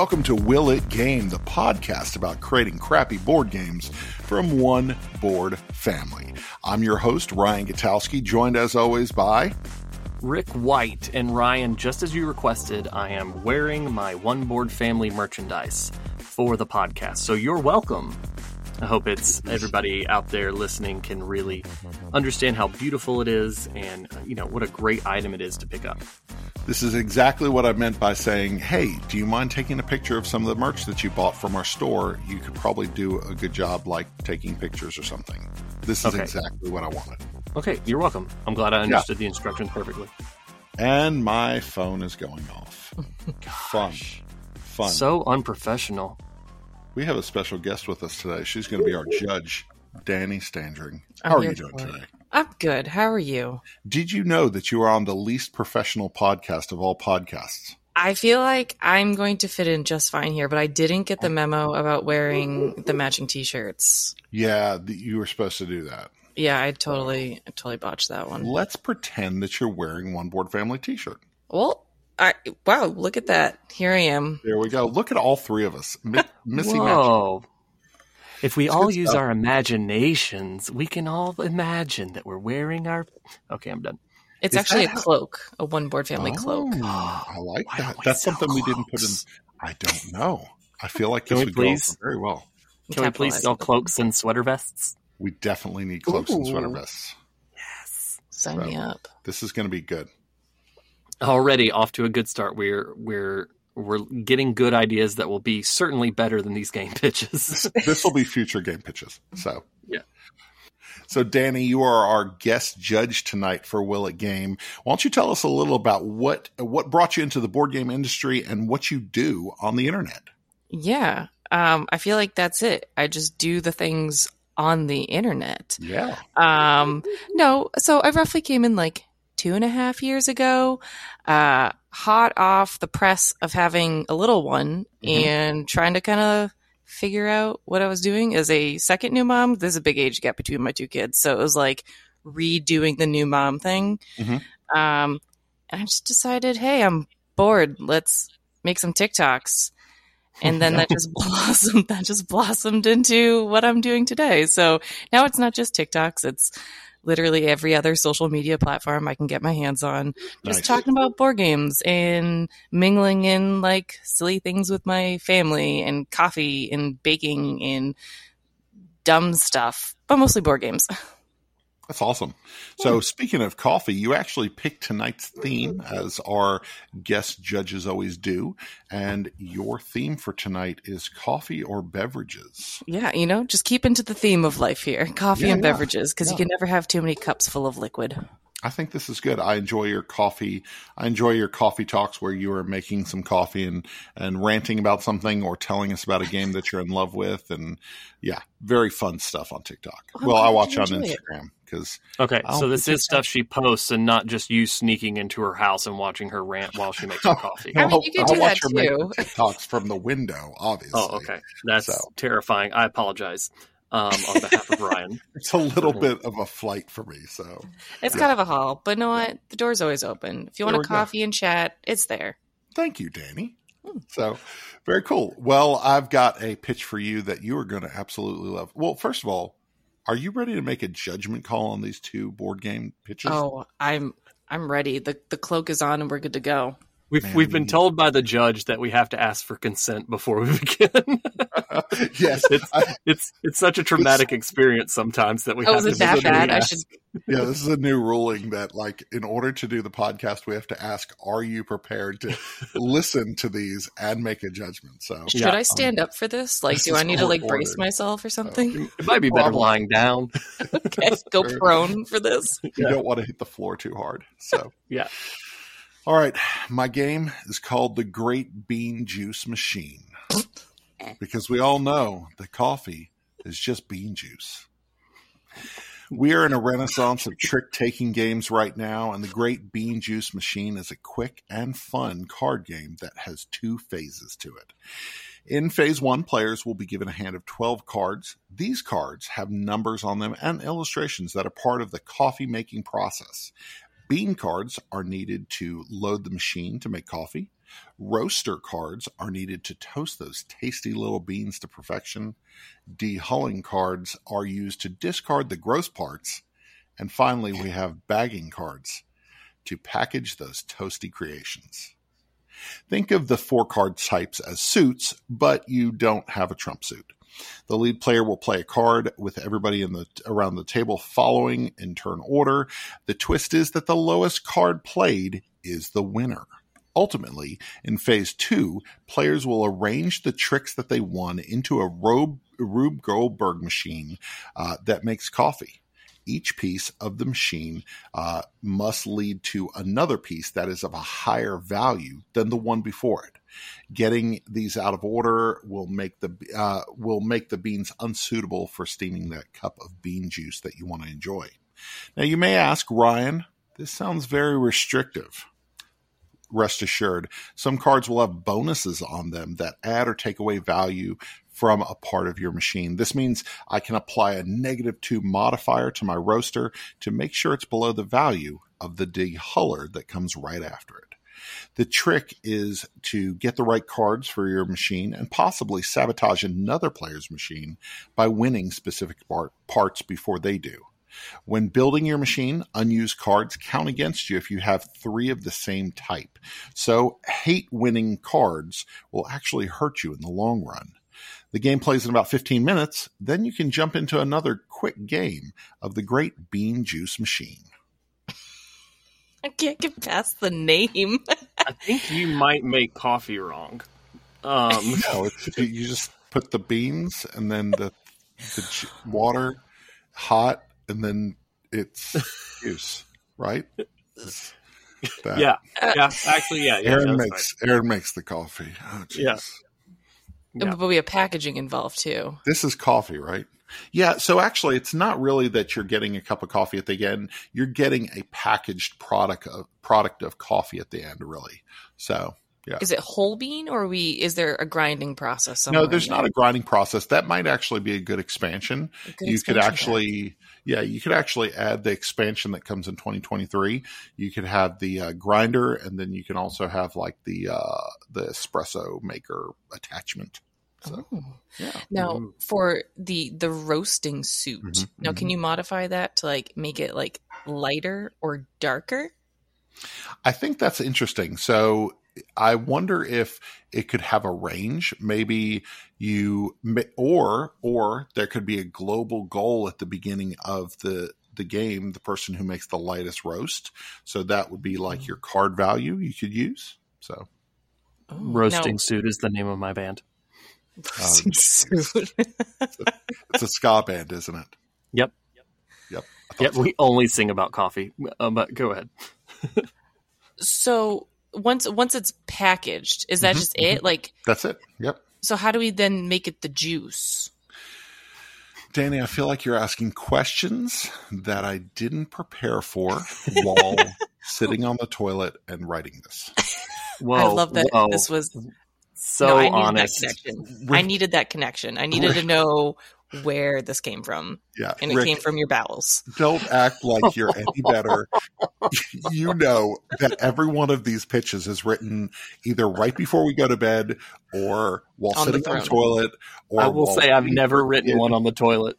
welcome to Will It Game, the podcast about creating crappy board games from one board family. I'm your host, Ryan Gutowski, joined as always by Rick White and Ryan, just as you requested, I am wearing my One Board Family merchandise for the podcast. So you're welcome. I hope it's everybody out there listening can really understand how beautiful it is and uh, you know what a great item it is to pick up. This is exactly what I meant by saying, hey, do you mind taking a picture of some of the merch that you bought from our store? You could probably do a good job like taking pictures or something. This is Okay. exactly what I wanted. Okay, you're welcome. I'm glad I understood the instructions perfectly. And my phone is going off. Fun. Fun. So unprofessional. We have a special guest with us today. She's going to be our judge, Danny Standring. I'm How are you doing today? I'm good. How are you? Did you know that you are on the least professional podcast of all podcasts? I feel like I'm going to fit in just fine here, but I didn't get the memo about wearing the matching t-shirts. Yeah, you were supposed to do that. Yeah, I totally, I totally botched that one. Let's pretend that you're wearing one board family t-shirt. Well, I wow, look at that. Here I am. There we go. Look at all three of us. Mi- Missy match. Whoa. If we all use stuff. our imaginations, we can all imagine that we're wearing our. Okay, I'm done. It's Is actually a that how- cloak, a one board family oh. cloak. Oh, I like Why that. That's sell something we didn't put in. I don't know. I feel like this would go please? over very well. Can we please sell on cloaks and sweater vests? We definitely need cloaks and sweater Ooh. vests. Sign me up. This is going to be good. Already off to a good start. We're we're we're getting good ideas that will be certainly better than these game pitches. this will be future game pitches. So Yeah. So Danny, you are our guest judge tonight for Will It Game. Why don't you tell us a little about what what brought you into the board game industry and what you do on the internet? Yeah. Um, I feel like that's it. I just do the things on the internet. Yeah. Um, no, so I roughly came in like two and a half years ago, uh, hot off the press of having a little one Mhm. and trying to kind of figure out what I was doing as a second new mom. There's a big age gap between my two kids. So it was like redoing the new mom thing. Mhm. Um, and I just decided, hey, I'm bored. Let's make some TikToks. And then that just blossomed, that just blossomed into what I'm doing today. So now it's not just TikToks, it's literally every other social media platform I can get my hands on. Just Nice. talking about board games and mingling in like silly things with my family and coffee and baking and dumb stuff, but mostly board games. That's awesome. So, speaking of coffee, you actually picked tonight's theme as our guest judges always do. And your theme for tonight is coffee or beverages. Yeah, you know, just keep into the theme of life here coffee Yeah, and yeah. beverages, because Yeah. you can never have too many cups full of liquid. I think this is good. I enjoy your coffee. I enjoy your coffee talks where you are making some coffee and, and ranting about something or telling us about a game that you're in love with. And yeah, very fun stuff on TikTok. Oh, I'm well, I watch on. Instagram because Okay, so this is stuff she posts and not just you sneaking into her house and watching her rant while she makes her coffee. I mean, you can do that watch her make too. the TikToks from the window, obviously. Oh, okay. That's So. terrifying. I apologize um, on behalf of Ryan. It's a little bit of a flight for me. So It's Yeah. kind of a haul, but you know what? The door's always open. If you want There a we go. coffee and chat, it's there. thank you, Danny. Hmm. So very cool. Well, I've got a pitch for you that you are going to absolutely love. Well, first of all, are you ready to make a judgment call on these two board game pitches? Oh, I'm I'm ready. The the cloak is on and we're good to go. We've Man, we've been we- told by the judge that we have to ask for consent before we begin. yes. it's I- it's it's such a traumatic experience sometimes that we Oh, have is to that bad? I should yeah, this is a new ruling that, like, in order to do the podcast, we have to ask, "Are you prepared to listen to these and make a judgment?" So, should Yeah, I stand up for this? Like, this do I need to like court brace myself or oh. something? It might be better Probably. lying down. okay, go prone for this. you Yeah. don't want to hit the floor too hard. So, Yeah. All right, my game is called the Great Bean Juice Machine because we all know that coffee is just bean juice. We are in a renaissance of trick taking games right now, and the Great Bean Juice Machine is a quick and fun card game that has two phases to it. In phase one, players will be given a hand of 12 cards. These cards have numbers on them and illustrations that are part of the coffee making process. Bean cards are needed to load the machine to make coffee. Roaster cards are needed to toast those tasty little beans to perfection. Dehulling cards are used to discard the gross parts. And finally, we have bagging cards to package those toasty creations. Think of the four card types as suits, but you don't have a trump suit. The lead player will play a card with everybody in the around the table following in turn order. The twist is that the lowest card played is the winner. Ultimately, in phase two, players will arrange the tricks that they won into a Rube Goldberg machine uh, that makes coffee. Each piece of the machine uh, must lead to another piece that is of a higher value than the one before it. Getting these out of order will make the uh, will make the beans unsuitable for steaming that cup of bean juice that you want to enjoy. Now, you may ask, Ryan, this sounds very restrictive rest assured. Some cards will have bonuses on them that add or take away value from a part of your machine. This means I can apply a negative two modifier to my roaster to make sure it's below the value of the dehuller that comes right after it. The trick is to get the right cards for your machine and possibly sabotage another player's machine by winning specific parts before they do. When building your machine, unused cards count against you if you have three of the same type. So, hate winning cards will actually hurt you in the long run. The game plays in about 15 minutes, then you can jump into another quick game of the Great Bean Juice Machine. I can't get past the name. I think you might make coffee wrong. Um, no, you just put the beans and then the the water hot and then it's juice, right? That. Yeah, yeah. Actually, yeah. yeah Aaron makes right. Aaron makes the coffee. Oh, yeah. Yeah. But we have packaging involved too. This is coffee, right? Yeah. So actually, it's not really that you're getting a cup of coffee at the end. You're getting a packaged product of product of coffee at the end, really. So yeah. Is it whole bean or we is there a grinding process? No, there's not a grinding process. That might actually be a good expansion. A good you expansion could actually yeah, you could actually add the expansion that comes in 2023. You could have the uh, grinder and then you can also have like the uh the espresso maker attachment. So, oh. yeah. Now, mm-hmm. for the the roasting suit, mm-hmm. now can mm-hmm. you modify that to like make it like lighter or darker? I think that's interesting. So I wonder if it could have a range. Maybe you, or or there could be a global goal at the beginning of the the game. The person who makes the lightest roast, so that would be like mm. your card value you could use. So, oh, roasting suit is the name of my band. Roasting um, suit. it's, a, it's a ska band, isn't it? Yep. Yep. Yep. So. We only sing about coffee. Uh, but go ahead. so once once it's packaged, is that mm-hmm, just it? Mm-hmm. Like that's it. Yep. So how do we then make it the juice? Danny, I feel like you're asking questions that I didn't prepare for while sitting on the toilet and writing this. Whoa, I love that whoa. this was so no, I honest. That connection. I needed that connection. I needed to know where this came from. Yeah. And it Rick, came from your bowels. Don't act like you're any better. you know that every one of these pitches is written either right before we go to bed or while on sitting the on the toilet. Or I will say I've never written one on the toilet.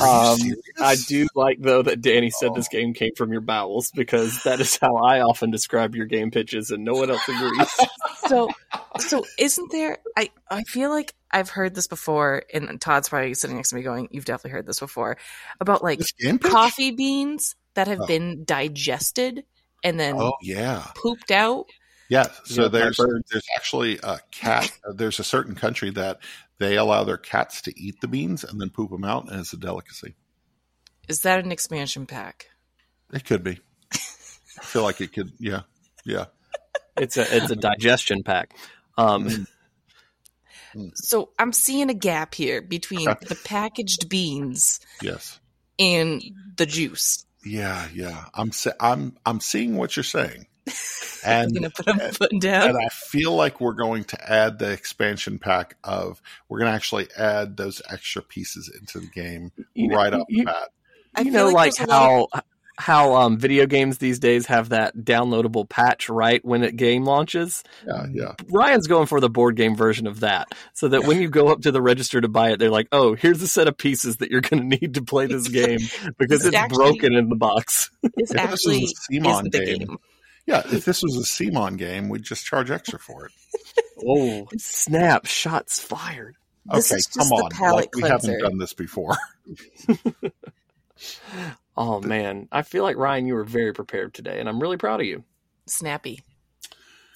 Um, I do like though that Danny said oh. this game came from your bowels because that is how I often describe your game pitches, and no one else agrees. so, so isn't there? I I feel like I've heard this before, and Todd's probably sitting next to me going, "You've definitely heard this before about like coffee beans that have oh. been digested and then oh yeah pooped out." Yeah, so there's there's actually a cat. there's a certain country that they allow their cats to eat the beans and then poop them out, and it's a delicacy. Is that an expansion pack? It could be. I feel like it could. Yeah, yeah. It's a it's a digestion pack. Um, mm. Hmm. so I'm seeing a gap here between the packaged beans, yes, and the juice. Yeah, yeah. I'm I'm I'm seeing what you're saying. And, gonna put a foot down. and I feel like we're going to add the expansion pack of we're going to actually add those extra pieces into the game you right know, off the bat. You know, like, like how how um, video games these days have that downloadable patch right when a game launches. Yeah, yeah. Ryan's going for the board game version of that, so that when you go up to the register to buy it, they're like, "Oh, here's a set of pieces that you're going to need to play this game because It's it's actually- broken in the box." This If this was actually a is Simon game, game. yeah. If this was a Simon game, we'd just charge extra for it. Oh, snap! Shots fired. This okay, come on. Like we haven't done this before. Oh man, I feel like Ryan, you were very prepared today, and I'm really proud of you. Snappy.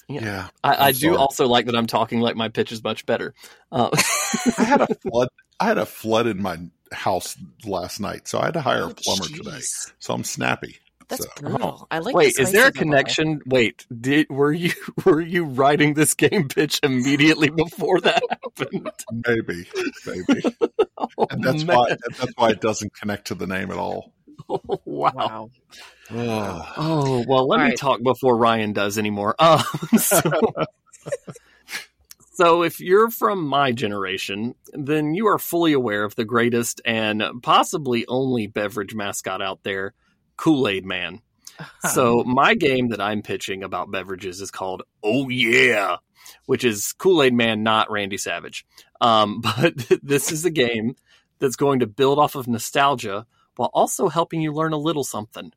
Yeah. Yeah. I, I do sorry. also like that I'm talking like my pitch is much better. Uh, I had a flood. I had a flood in my house last night, so I had to hire Oh, a plumber today. So I'm snappy. That's So- brutal. I like. wait, the is there a spicy vanilla. connection? Wait, did were you were you writing this game pitch immediately before that happened? Maybe, maybe, Oh, and that's man. why that's why it doesn't connect to the name at all. Oh, wow. Wow. Ugh. Oh well, let All me right. talk before Ryan does anymore. Um, so, so if you're from my generation, then you are fully aware of the greatest and possibly only beverage mascot out there, Kool Aid Man. So my game that I'm pitching about beverages is called Oh Yeah, which is Kool Aid Man, not Randy Savage. Um, but this is a game that's going to build off of nostalgia while also helping you learn a little something.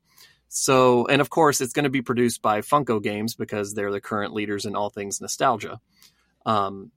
So, and of course, it's going to be produced by Funko Games because they're the current leaders in all things nostalgia. Um,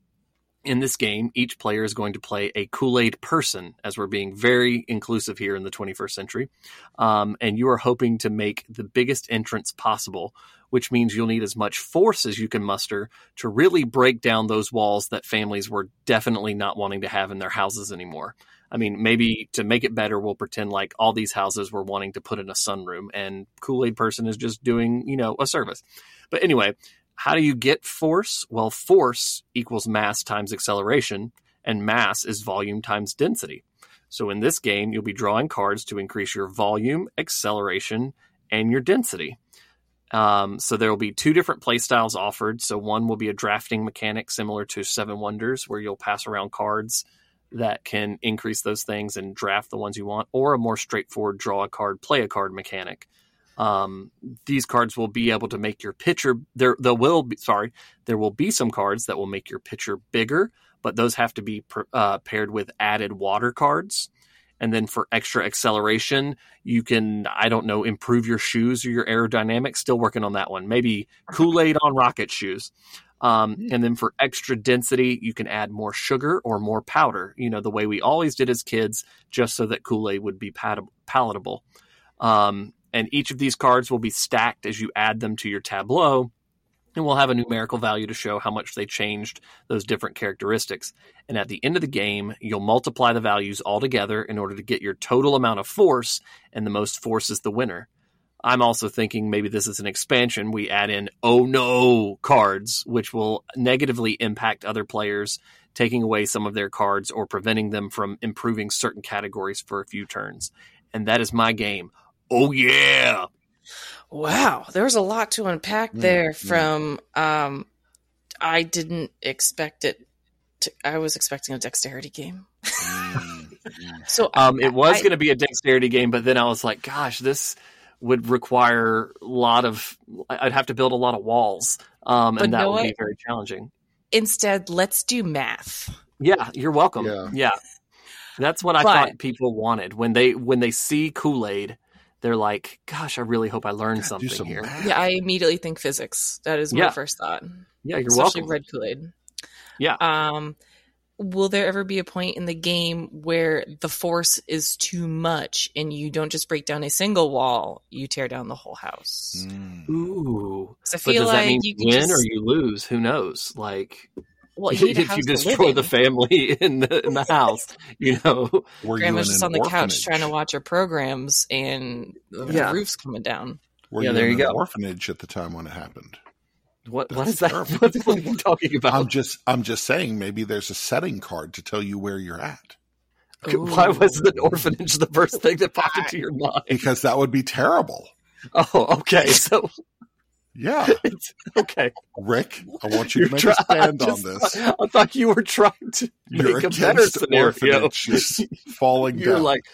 in this game, each player is going to play a Kool Aid person, as we're being very inclusive here in the 21st century. Um, and you are hoping to make the biggest entrance possible, which means you'll need as much force as you can muster to really break down those walls that families were definitely not wanting to have in their houses anymore. I mean, maybe to make it better, we'll pretend like all these houses were wanting to put in a sunroom and Kool Aid person is just doing, you know, a service. But anyway, how do you get force? Well, force equals mass times acceleration, and mass is volume times density. So in this game, you'll be drawing cards to increase your volume, acceleration, and your density. Um, so there will be two different play styles offered. So one will be a drafting mechanic similar to Seven Wonders, where you'll pass around cards that can increase those things and draft the ones you want, or a more straightforward draw a card, play a card mechanic. Um, these cards will be able to make your pitcher there. There will be sorry, there will be some cards that will make your pitcher bigger, but those have to be uh, paired with added water cards. And then for extra acceleration, you can, I don't know, improve your shoes or your aerodynamics. Still working on that one. Maybe Kool Aid on rocket shoes. Um, and then for extra density, you can add more sugar or more powder, you know, the way we always did as kids, just so that Kool Aid would be pat- palatable. Um, and each of these cards will be stacked as you add them to your tableau and we'll have a numerical value to show how much they changed those different characteristics. And at the end of the game, you'll multiply the values all together in order to get your total amount of force, and the most force is the winner. I'm also thinking maybe this is an expansion. We add in oh no cards, which will negatively impact other players, taking away some of their cards or preventing them from improving certain categories for a few turns. And that is my game. Oh yeah. Wow, there was a lot to unpack there. mm. From um, I didn't expect it. To, I was expecting a dexterity game. Mm, mm. So Um, it was I- going to be a dexterity game, but then I was like, gosh, this would require a lot of. I'd have to build a lot of walls, um, and that would be very challenging. instead, let's do math. Yeah, you're welcome. Yeah. Yeah, that's what I But- thought people wanted when they when they see Kool Aid. They're like, gosh, I really hope I learned Gotta something some here. math. Yeah, I immediately think physics. That is my Yeah. first thought. Yeah, you're Especially welcome. red Kool Aid. Yeah. Um, will there ever be a point in the game where the force is too much and you don't just break down a single wall, you tear down the whole house? Mm. Ooh, 'Cause I but feel does that like mean you you win just, or you lose? Who knows? Like, well, you if you destroy the family in the in the house, you know. Were Grandma's in just on the couch trying to watch her programs, and the Yeah. roof's coming down. Were Yeah, you there in you an go. orphanage at the time when it happened? What what That's is that? terrible. What, what are you talking about? I'm just I'm just saying maybe there's a setting card to tell you where you're at. Why was Ooh. the orphanage the first thing that popped into your mind? Because that would be terrible. Oh, okay. So Yeah. it's okay. Rick, I want you to You're make try- a stand I on this. I thought you were trying to You're make a better scenario. orphanages falling You're down. like,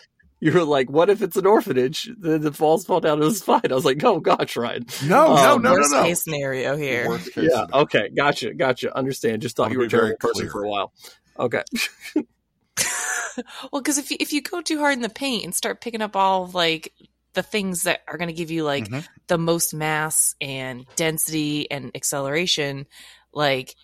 You were like, "What if it's an orphanage? The, the falls fall down. It was fine." I was like, "Oh gosh, Ryan." No, no, Um, no, no, Worst no. case scenario here. Worst case Yeah. scenario. Okay. Gotcha. Gotcha. Understand. Just thought Wanna you were a very terrible person for a while. Okay. well, because if you, if you go too hard in the paint and start picking up all of, like the things that are going to give you like Mhm. the most mass and density and acceleration, like th-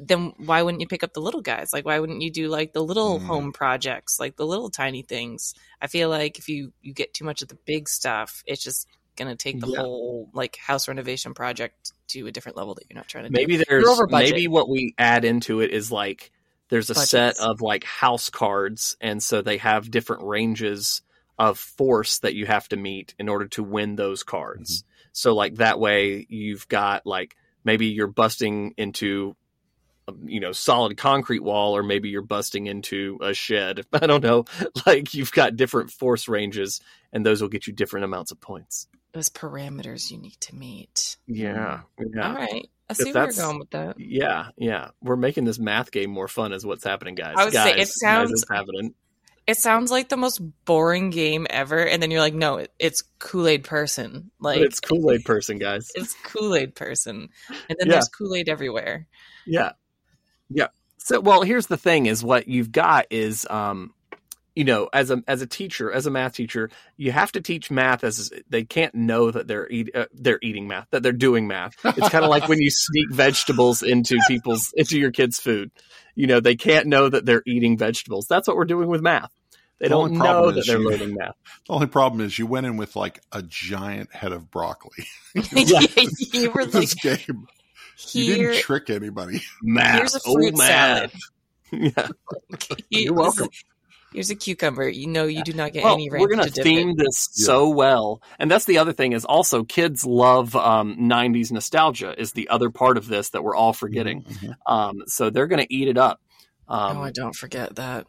then why wouldn't you pick up the little guys? Like why wouldn't you do like the little Mm. home projects, like the little tiny things? I feel like if you you get too much of the big stuff, it's just going to take the Yeah. whole like house renovation project to a different level that you're not trying to do. maybe there's over maybe what we add into it is like there's a set of like house cards and so they have different ranges of force that you have to meet in order to win those cards so like that way you've got like maybe you're busting into Um, you know solid concrete wall or maybe you're busting into a shed i don't know like you've got different force ranges and those will get you different amounts of points Those parameters you need to meet. yeah yeah All right. I see where you're going with that. Yeah, yeah. We're making this math game more fun, is what's happening, guys. I would guys, say it sounds- happening. It sounds like the most boring game ever, and then you're like, no, it, it's Kool Aid person. Like But it's Kool Aid person, guys. it's Kool Aid person, and then Yeah. there's Kool Aid everywhere. Yeah, yeah. So, well, here's the thing: is what you've got is, um, you know, as a as a teacher, as a math teacher, you have to teach math as they can't know that they're eat, uh, they're eating math, that they're doing math. It's kind of like when you sneak vegetables into people's into your kids' food. You know, they can't know that they're eating vegetables. That's what we're doing with math. They The don't know that they're you- learning math. The only problem is you went in with like a giant head of broccoli. Yeah. you were like, this game. You didn't trick anybody. Math. here's a oh, math. Yeah. You're welcome. Here's a cucumber. You know, you do not get Well, any ranch we're going to theme it. this Yeah. so well, and that's the other thing is also kids love um, '90s nostalgia. Is the other part of this that we're all forgetting. Mhm. Um, so they're going to eat it up. Um, oh, I don't forget that.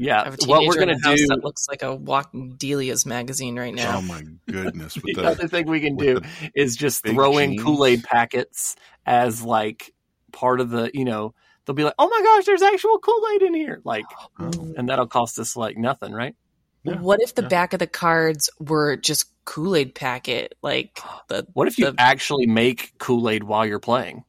I yeah, have a what we're going to house do. that looks like a walking Delia's magazine right now. Oh my goodness! With The the, other thing we can do is just throw in. Kool Aid packets as like part of the. You know, they'll be like, "Oh my gosh, there's actual Kool Aid in here!" Like, Oh. and that'll cost us like nothing, right? Yeah. What if the Yeah. back of the cards were just Kool Aid packet? Like the What if you The- actually make Kool Aid while you're playing?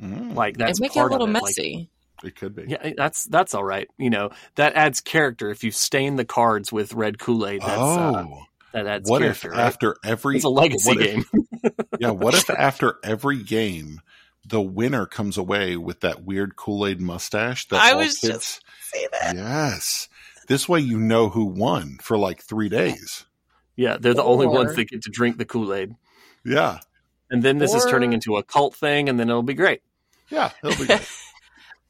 Mm, Like that's and make it a little of it. Like, messy. It could be. Yeah, that's that's all right. You know, that adds character. If you stain the cards with red Kool Aid, that's oh, uh, that adds what if right? after every It's a legacy what if- game. yeah, what if after every game the winner comes away with that weird Kool Aid mustache? That I was kids- just say that. yes. This way, you know who won for like three days. yeah, they're the only ones that get to drink the Kool Aid. Yeah, And then this is turning into a cult thing, and then it'll be great. yeah, it'll be good.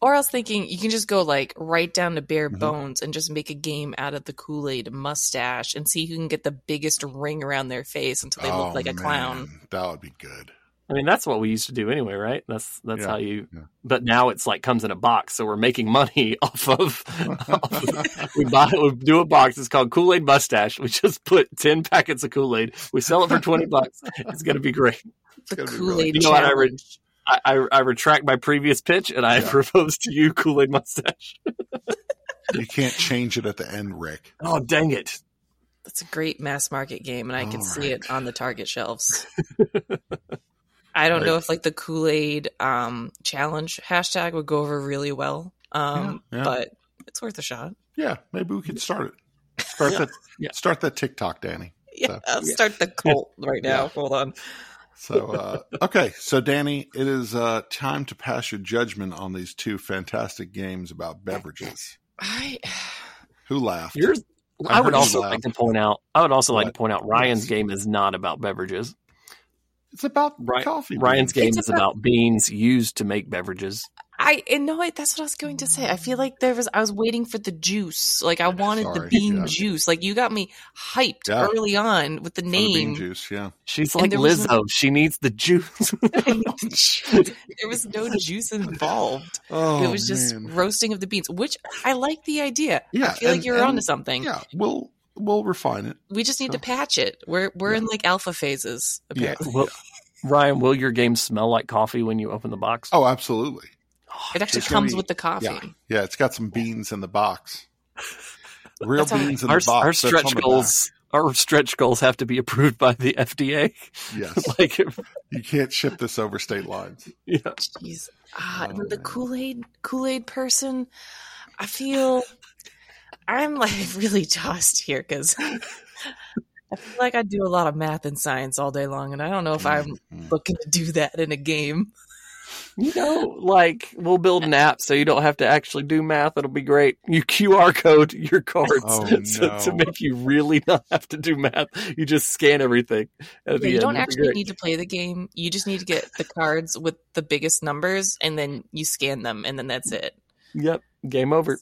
Or else thinking you can just go like right down to bare Mhm. bones and just make a game out of the Kool Aid mustache and see who can get the biggest ring around their face until they Oh, look like a clown. That would be good. I mean, that's what we used to do anyway, right? That's that's Yeah, how you. yeah. But now it's like comes in a box, so we're making money off of. off of- we buy, we do a box. It's called Kool Aid Mustache. We just put ten packets of Kool Aid. We sell it for twenty bucks. It's gonna be great. The gonna be Kool really- Aid You know what I read? Challenge. I, I, I retract my previous pitch and I Yeah. propose to you Kool Aid mustache. you can't change it at the end, Rick. Oh dang it! That's a great mass market game, and I can All see it on the Target shelves. I don't Right. know if like the Kool Aid um, challenge hashtag would go over really well, um, Yeah, yeah. but it's worth a shot. Yeah, maybe we could start it. Start Yeah, that. yeah. Start that TikTok, Danny. Yeah, So- I'll Yeah. start the cult right now. Yeah. Hold on. So, uh, okay. So, Danny, it is uh, time to pass your judgment on these two fantastic games about beverages. I Who laughed? Yours. I I, would also laugh. like to point out. I would also like to point out Ryan's Yes. game is not about beverages. It's about Ry- coffee. Ryan's beans. game It's is about beans used to make beverages. I and no, I, that's what I was going to say. I feel like there was I was waiting for the juice. Like I wanted the bean yeah. juice. Like you got me hyped Yeah. early on with the For the bean name. juice. Yeah. She's And like there was Lizzo. She needs the juice. there was no juice involved. Oh, it was just man. roasting of the beans, which I like the idea. Yeah, I feel like you're and- onto something. Yeah, we'll we'll refine it. We just need to patch it. We're we're in like alpha phases Yeah. Well, Ryan, will your game smell like coffee when you open the box? Oh, absolutely. It actually It's comes be- with the coffee. Yeah, yeah. It's got some beans in the box. Real That's how- beans in Our, the box. our stretch goals, our stretch goals have to be approved by the FDA. Yes, like, if- you can't ship this over state lines. yeah. Jeez. Ah, Oh, and the. Kool Aid Kool Aid person. I feel I'm like really tossed here because I feel like I do a lot of math and science all day long, and I don't know if I'm Mhm. looking to do that in a game. You know, like we'll build an app so you don't have to actually do math. It'll be great. You QR code your cards Oh, so, to make you really not have to do math. You just scan everything. At Yeah, you end. don't It'll actually great. need to play the game. You just need to get the cards with the biggest numbers, and then you scan them, and then that's it. Yep. Game over.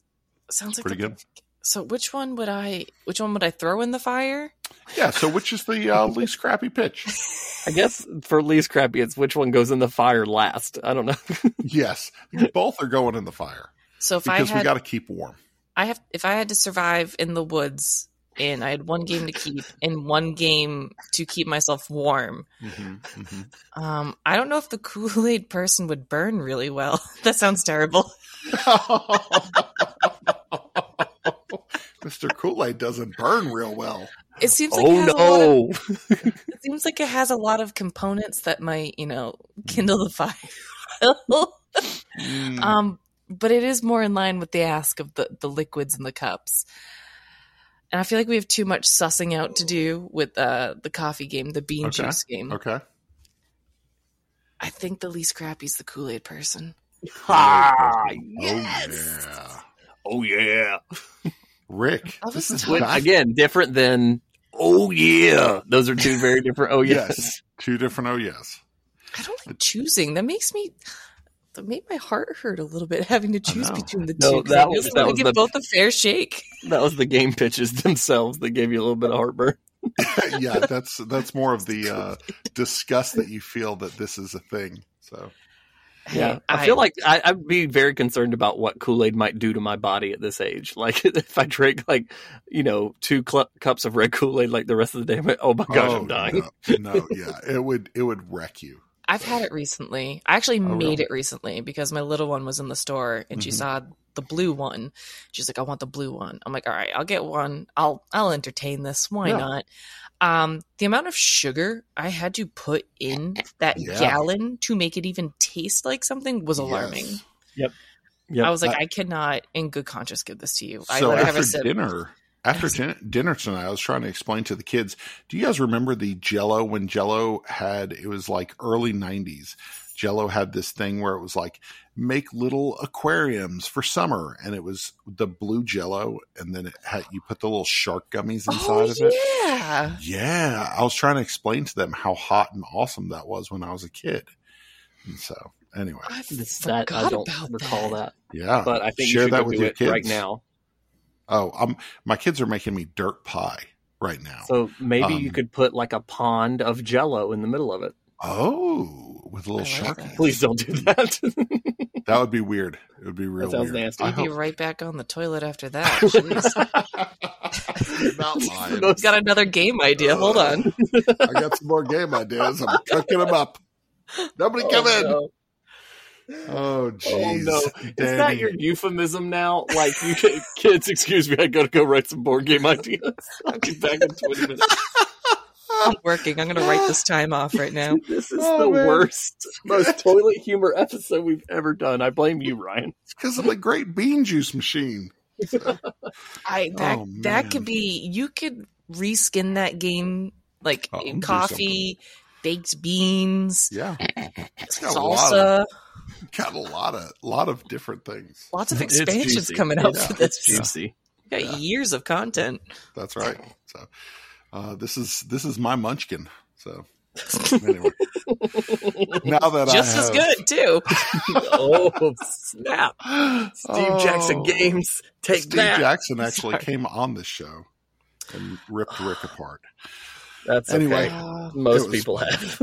Sounds like Pretty the- good. So which one would I? Which one would I throw in the fire? Yeah. So, which is the uh, least crappy pitch? I guess for least crappy, it's which one goes in the fire last. I don't know. Yes, both are going in the fire So if because I we got to keep warm. I have, if I had to survive in the woods, and I had one game to keep and one game to keep myself warm, Mm-hmm, mm-hmm. um, I don't know if the Kool Aid person would burn really well. that sounds terrible. Mr. Kool Aid doesn't burn real well. It seems like it oh has a lot of. It seems like it has a lot of components that might, you know, kindle the fire. Mm. um, but it is more in line with the ask of the, the liquids in the cups. And I feel like we have too much sussing out to do with uh, the coffee game, the bean Okay. juice game. okay. I think the least crappy is the Kool Aid person. Ah, Yes. Oh yeah. oh yeah. Rick, I this is Which, back- again, different than oh yeah. Those are two very different. Oh yes. yes, two different oh yes. I don't like choosing. That makes me. That made my heart hurt a little bit having to choose between the No, two. 'cause that I was- just that want was to give the- both a fair shake. That was the game pitches themselves that gave you a little bit of heartburn. yeah, that's that's more of the uh, disgust that you feel that this is a thing. So Yeah, I, feel like I, I'd be very concerned about what Kool Aid might do to my body at this age. Like if I drink like you know two cl- cups of red Kool Aid like the rest of the day, I'm like, oh my gosh, oh, I'm dying. No, no, yeah, it would it would wreck you. I've had it recently. I actually made Oh, really? it recently because my little one was in the store and she Mhm. saw the blue one. She's like, "I want the blue one." I'm like, "All right, I'll get one. I'll I'll entertain this. Why Yeah. not?" Um, the amount of sugar I had to put in that Yeah. gallon to make it even taste like something was alarming. Yes. Yep. I was like, I- I cannot, in good conscience, give this to you. I So let her have after a sip. dinner, after din- dinner tonight, I was trying to explain to the kids. Do you guys remember the Jello when Jello had? It was like early '90s. Jello had this thing where it was like make little aquariums for summer, and it was the blue Jello, and then it had you put the little shark gummies inside Oh of it. yeah, Yeah, I was trying to explain to them how hot and awesome that was when I was a kid. And so, anyway, I that I don't recall that, yeah. but I think share you should that with do your it kids right now. Oh, I'm my kids are making me dirt pie right now. So maybe you Um, could put like a pond of Jello in the middle of it. oh, with a little shark. like that. Please don't do that. That would be weird. It would be real that sounds weird. nasty. I I'd be right back on the toilet after that. Not lying. We've got another game idea. Uh, Hold on. I got some more game ideas. I'm cooking them up. Nobody oh, come in. no. Oh, jeez. Oh, no. Is that your euphemism now? Like, you kids, excuse me, I gotta go write some board game ideas. I'll be back in 20 minutes. I'm working. I'm going to write this time off right now. This is Oh, the man. worst, most toilet humor episode we've ever done. I blame you, Ryan. It's because of the great bean juice machine. I that Oh, that could be. You could reskin that game like Oh, in coffee, baked beans, Yeah. It's got a lot salsa. of, got a lot of, lot of different things. Lots of expansions coming out Yeah, for It's this. juicy. We got years of content. That's right. So, uh, this is, this is my munchkin. So anyway, now that Just I as have, good too. oh, snap. Steve Jackson Oh. Games. Take Steve that. Jackson actually Sorry. came on this show and ripped Rick apart. That's Anyway. okay. Uh, Most was people have.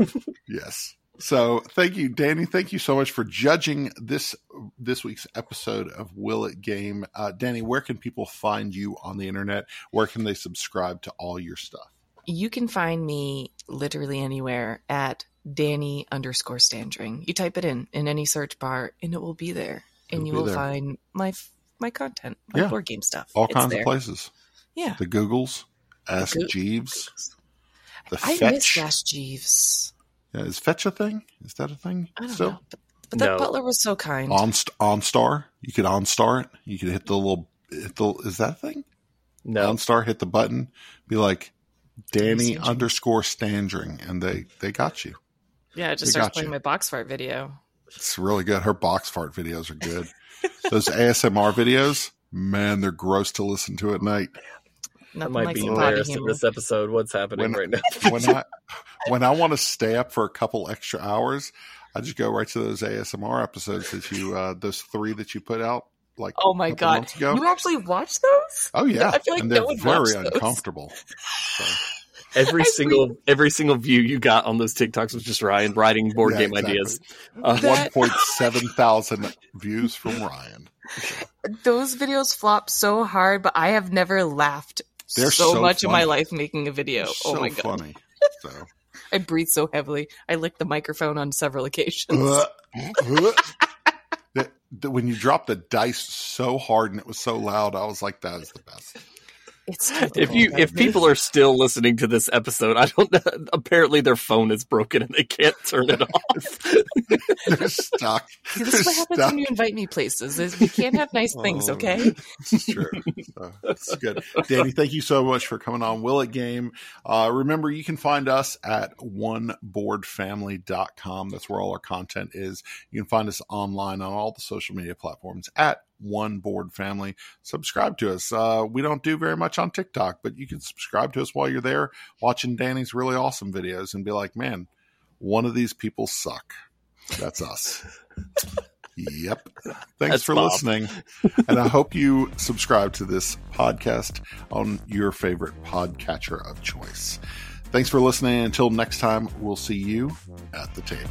Yes. So thank you, Danny. Thank you so much for judging this this week's episode of Will It Game. Uh, Danny, where can people find you on the internet? Where can they subscribe to all your stuff? you can find me literally anywhere at Danny underscore Standring. You type it in in any search bar, and it will be there, and It'll you will there. find my my content, my Yeah. board game stuff. All It's kinds there. of places. Yeah. The Googles, Ask Goo- Jeeves, the I miss Fetch. Josh Jeeves. Yeah, is Fetch a thing? Is that a thing I don't still? know. But, but that No. butler was so kind. On OnStar, you could OnStar it. You could hit the little. Hit the, is that a thing? No, OnStar, hit the button, be like Danny Standring. underscore Standring, and they they got you. yeah, it just They starts got playing you. my box fart video. It's really good. Her box fart videos are good. Those ASMR videos, man, they're gross to listen to at night. that Nothing might like be some potty hilarious in this episode. What's happening When- right now? When I when I want to stay up for a couple extra hours, I just go right to those ASMR episodes that you uh those three that you put out like Oh my god! ago. You actually watch those? Oh yeah, I feel like and they're one very uncomfortable. So, Every I single every single view you got on those TikToks was just Ryan writing board yeah, game exactly. ideas. Uh, One point seven thousand views from Ryan. Those videos flop so hard, but I have never laughed so, so much in my life making a video. They're oh so my god! funny. So. I breathe so heavily. I licked the microphone on several occasions. When you dropped the dice so hard and it was so loud, I was like, "That is the best." It's if you if people are still listening to this episode, I don't know. Apparently, their phone is broken and they can't turn it off. They're stuck. See, this is what They're happens stuck. when you invite me places. Is we can't have nice things, Oh. okay? This is true. So, that's good. Danny, thank you so much for coming on Will It Game. Uh, remember, you can find us at oneboardfamily.com. That's where all our content is. You can find us online on all the social media platforms at One Board Family. Subscribe to us. Uh, we don't do very much on TikTok, but you can subscribe to us while you're there watching Danny's really awesome videos and be like, man, one of these people suck. That's us. Yep. Thanks That's for Bob. listening. and I hope you subscribe to this podcast on your favorite podcatcher of choice. Thanks for listening. Until next time, we'll see you at the table.